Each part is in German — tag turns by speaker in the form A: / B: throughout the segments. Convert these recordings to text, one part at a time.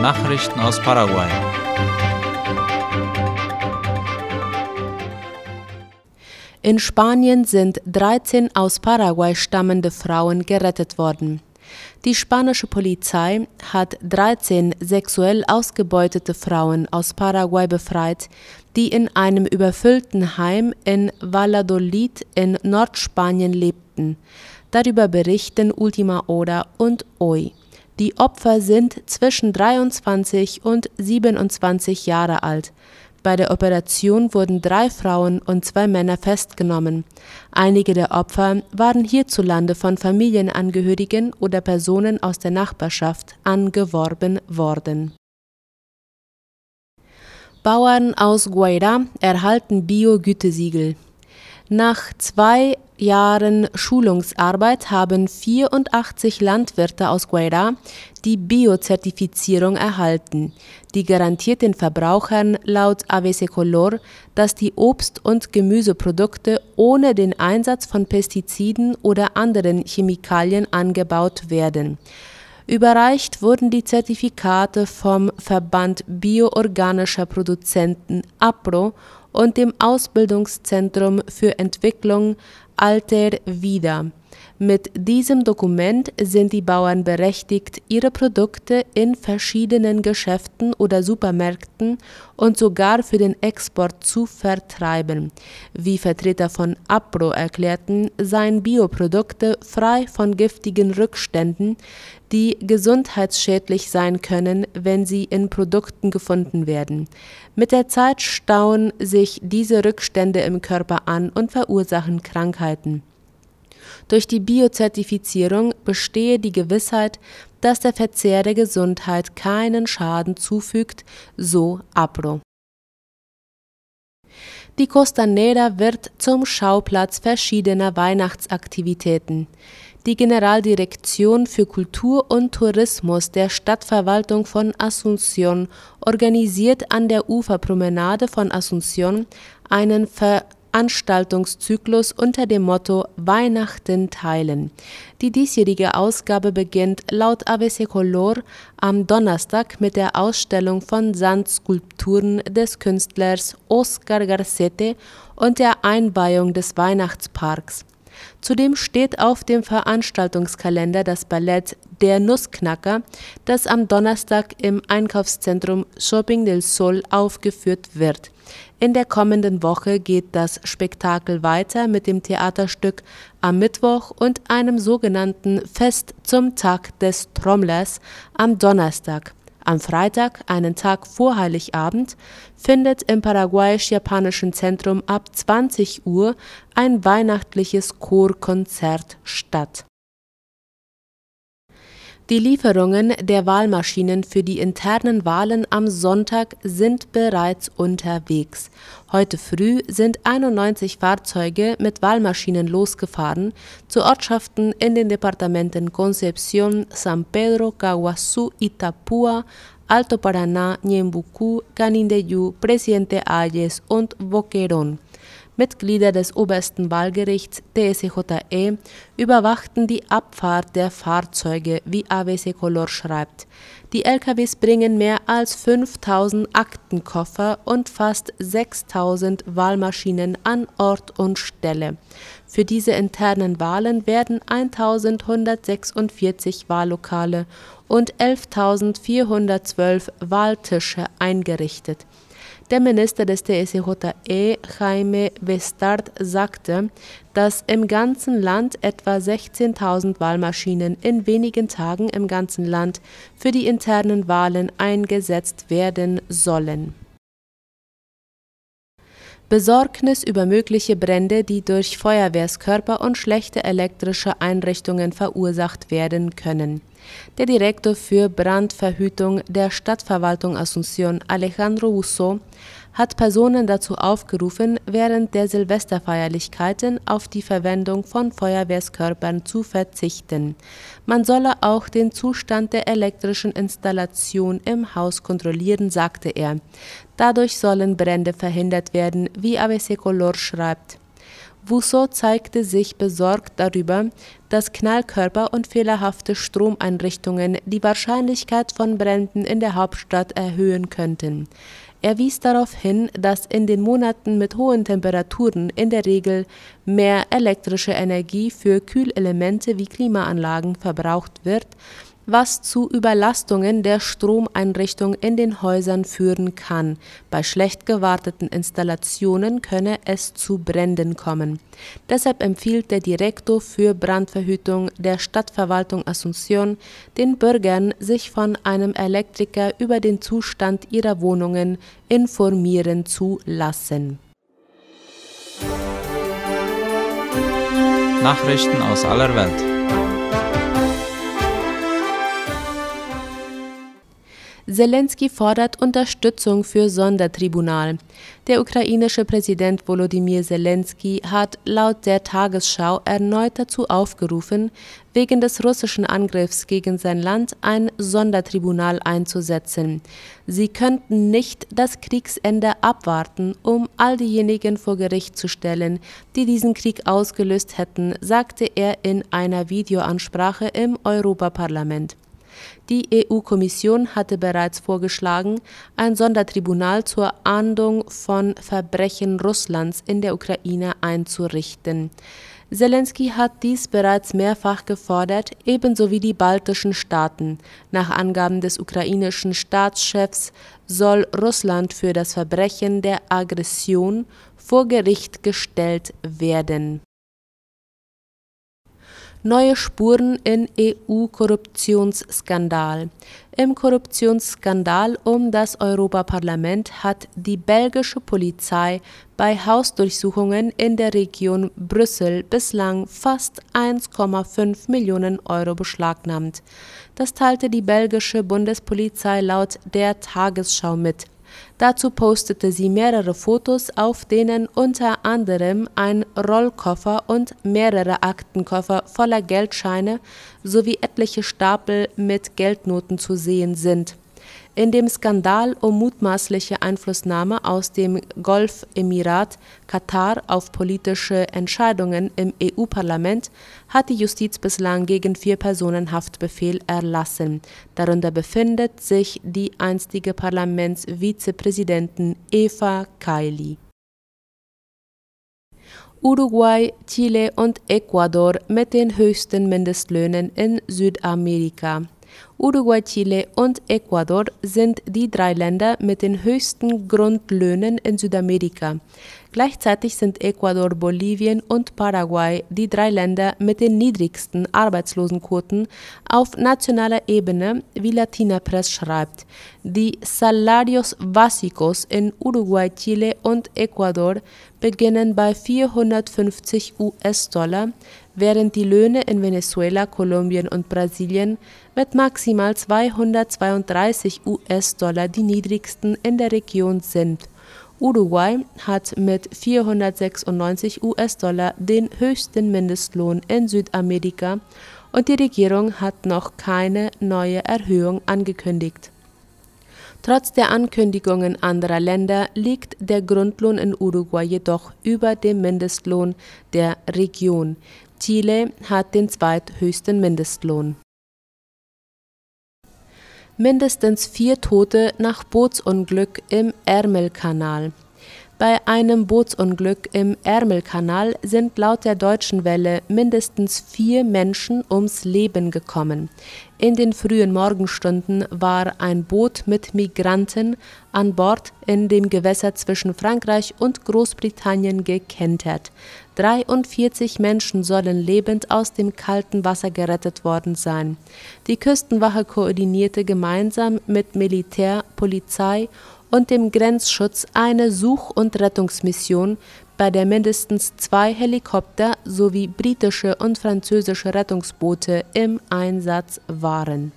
A: Nachrichten aus Paraguay.
B: In Spanien sind 13 aus Paraguay stammende Frauen gerettet worden. Die spanische Polizei hat 13 sexuell ausgebeutete Frauen aus Paraguay befreit, die in einem überfüllten Heim in Valladolid in Nordspanien lebten. Darüber berichten Ultima Hora und OI. Die Opfer sind zwischen 23 und 27 Jahre alt. Bei der Operation wurden drei Frauen und zwei Männer festgenommen. Einige der Opfer waren hierzulande von Familienangehörigen oder Personen aus der Nachbarschaft angeworben worden. Bauern aus Guaira erhalten Bio-Gütesiegel. Nach zwei Jahren Schulungsarbeit haben 84 Landwirte aus Guaira die Bio-Zertifizierung erhalten. Die garantiert den Verbrauchern laut ABC Color, dass die Obst- und Gemüseprodukte ohne den Einsatz von Pestiziden oder anderen Chemikalien angebaut werden. Überreicht wurden die Zertifikate vom Verband bioorganischer Produzenten APRO und dem Ausbildungszentrum für Entwicklung Alter Vida. Mit diesem Dokument sind die Bauern berechtigt, ihre Produkte in verschiedenen Geschäften oder Supermärkten und sogar für den Export zu vertreiben. Wie Vertreter von APRO erklärten, seien Bioprodukte frei von giftigen Rückständen, die gesundheitsschädlich sein können, wenn sie in Produkten gefunden werden. Mit der Zeit stauen sich diese Rückstände im Körper an und verursachen Krankheiten. Durch die Biozertifizierung bestehe die Gewissheit, dass der Verzehr der Gesundheit keinen Schaden zufügt, so Apro. Die Costanera wird zum Schauplatz verschiedener Weihnachtsaktivitäten. Die Generaldirektion für Kultur und Tourismus der Stadtverwaltung von Asunción organisiert an der Uferpromenade von Asunción einen Veranstaltungszyklus unter dem Motto Weihnachten teilen. Die diesjährige Ausgabe beginnt laut ABC Color am Donnerstag mit der Ausstellung von Sandskulpturen des Künstlers Oscar Garcete und der Einweihung des Weihnachtsparks. Zudem steht auf dem Veranstaltungskalender das Ballett Der Nussknacker, das am Donnerstag im Einkaufszentrum Shopping del Sol aufgeführt wird. In der kommenden Woche geht das Spektakel weiter mit dem Theaterstück am Mittwoch und einem sogenannten Fest zum Tag des Trommlers am Donnerstag. Am Freitag, einen Tag vor Heiligabend, findet im paraguayisch-japanischen Zentrum ab 20 Uhr ein weihnachtliches Chorkonzert statt die Lieferungen der Wahlmaschinen für die internen Wahlen am Sonntag sind bereits unterwegs. Heute früh sind 91 Fahrzeuge mit Wahlmaschinen losgefahren zu Ortschaften in den Departementen Concepción, San Pedro, Caguazú, Itapúa, Alto Paraná, Ñembucú, Canindeyú, Presidente Ayes und Boquerón. Mitglieder des obersten Wahlgerichts TSJE überwachten die Abfahrt der Fahrzeuge, wie AWC Color schreibt. Die LKWs bringen mehr als 5000 Aktenkoffer und fast 6000 Wahlmaschinen an Ort und Stelle. Für diese internen Wahlen werden 1146 Wahllokale und 11.412 Wahltische eingerichtet. Der Minister des TSJE, Jaime Vestard, sagte, dass im ganzen Land etwa 16.000 Wahlmaschinen in wenigen Tagen im ganzen Land für die internen Wahlen eingesetzt werden sollen. Besorgnis über mögliche Brände, die durch Feuerwehrskörper und schlechte elektrische Einrichtungen verursacht werden können. Der Direktor für Brandverhütung der Stadtverwaltung Asunción, Alejandro Uso, hat Personen dazu aufgerufen, während der Silvesterfeierlichkeiten auf die Verwendung von Feuerwehrskörpern zu verzichten. Man solle auch den Zustand der elektrischen Installation im Haus kontrollieren, sagte er. Dadurch sollen Brände verhindert werden, wie ABC Color schreibt Wusso zeigte sich besorgt darüber, dass Knallkörper und fehlerhafte Stromeinrichtungen die Wahrscheinlichkeit von Bränden in der Hauptstadt erhöhen könnten. Er wies darauf hin, dass in den Monaten mit hohen Temperaturen in der Regel mehr elektrische Energie für Kühlelemente wie Klimaanlagen verbraucht wird was zu Überlastungen der Stromeinrichtung in den Häusern führen kann. Bei schlecht gewarteten Installationen könne es zu Bränden kommen. Deshalb empfiehlt der Direktor für Brandverhütung der Stadtverwaltung Asunción den Bürgern, sich von einem Elektriker über den Zustand ihrer Wohnungen informieren zu lassen.
A: Nachrichten aus aller Welt.
B: Zelensky fordert Unterstützung für Sondertribunal. Der ukrainische Präsident Volodymyr Zelensky hat laut der Tagesschau erneut dazu aufgerufen, wegen des russischen Angriffs gegen sein Land ein Sondertribunal einzusetzen. Sie könnten nicht das Kriegsende abwarten, um all diejenigen vor Gericht zu stellen, die diesen Krieg ausgelöst hätten, sagte er in einer Videoansprache im Europaparlament. Die EU-Kommission hatte bereits vorgeschlagen, ein Sondertribunal zur Ahndung von Verbrechen Russlands in der Ukraine einzurichten. Zelensky hat dies bereits mehrfach gefordert, ebenso wie die baltischen Staaten. Nach Angaben des ukrainischen Staatschefs soll Russland für das Verbrechen der Aggression vor Gericht gestellt werden Neue Spuren in EU-Korruptionsskandal. Im Korruptionsskandal um das Europaparlament hat die belgische Polizei bei Hausdurchsuchungen in der Region Brüssel bislang fast 1,5 Millionen Euro beschlagnahmt. Das teilte die belgische Bundespolizei laut der Tagesschau mit Dazu postete sie mehrere Fotos, auf denen unter anderem ein Rollkoffer und mehrere Aktenkoffer voller Geldscheine sowie etliche Stapel mit Geldnoten zu sehen sind in dem Skandal um mutmaßliche Einflussnahme aus dem Golfemirat Katar auf politische Entscheidungen im EU-Parlament hat die Justiz bislang gegen vier Personen Haftbefehl erlassen. Darunter befindet sich die einstige Parlamentsvizepräsidentin Eva Kaili. Uruguay, Chile und Ecuador mit den höchsten Mindestlöhnen in Südamerika Uruguay, Chile und Ecuador sind die drei Länder mit den höchsten Grundlöhnen in Südamerika. Gleichzeitig sind Ecuador, Bolivien und Paraguay die drei Länder mit den niedrigsten Arbeitslosenquoten auf nationaler Ebene, wie Latina Press schreibt. Die Salarios Básicos in Uruguay, Chile und Ecuador beginnen bei 450 US-Dollar, während die Löhne in Venezuela, Kolumbien und Brasilien mit maximal 232 US-Dollar die niedrigsten in der Region sind. Uruguay hat mit 496 US-Dollar den höchsten Mindestlohn in Südamerika und die Regierung hat noch keine neue Erhöhung angekündigt. Trotz der Ankündigungen anderer Länder liegt der Grundlohn in Uruguay jedoch über dem Mindestlohn der Region. Chile hat den zweithöchsten Mindestlohn. Mindestens vier Tote nach Bootsunglück im Ärmelkanal. Bei einem Bootsunglück im Ärmelkanal sind laut der Deutschen Welle mindestens vier Menschen ums Leben gekommen. In den frühen Morgenstunden war ein Boot mit Migranten an Bord in dem Gewässer zwischen Frankreich und Großbritannien gekentert. 43 Menschen sollen lebend aus dem kalten Wasser gerettet worden sein. Die Küstenwache koordinierte gemeinsam mit Militär, Polizei und dem Grenzschutz eine Such- und Rettungsmission, bei der mindestens zwei Helikopter sowie britische und französische Rettungsboote im Einsatz waren.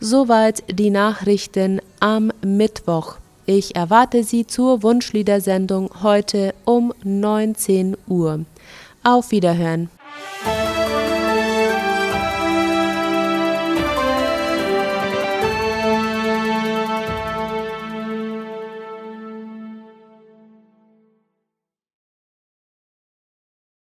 B: Soweit die Nachrichten am Mittwoch. Ich erwarte Sie zur Wunschliedersendung heute um 19 Uhr. Auf Wiederhören.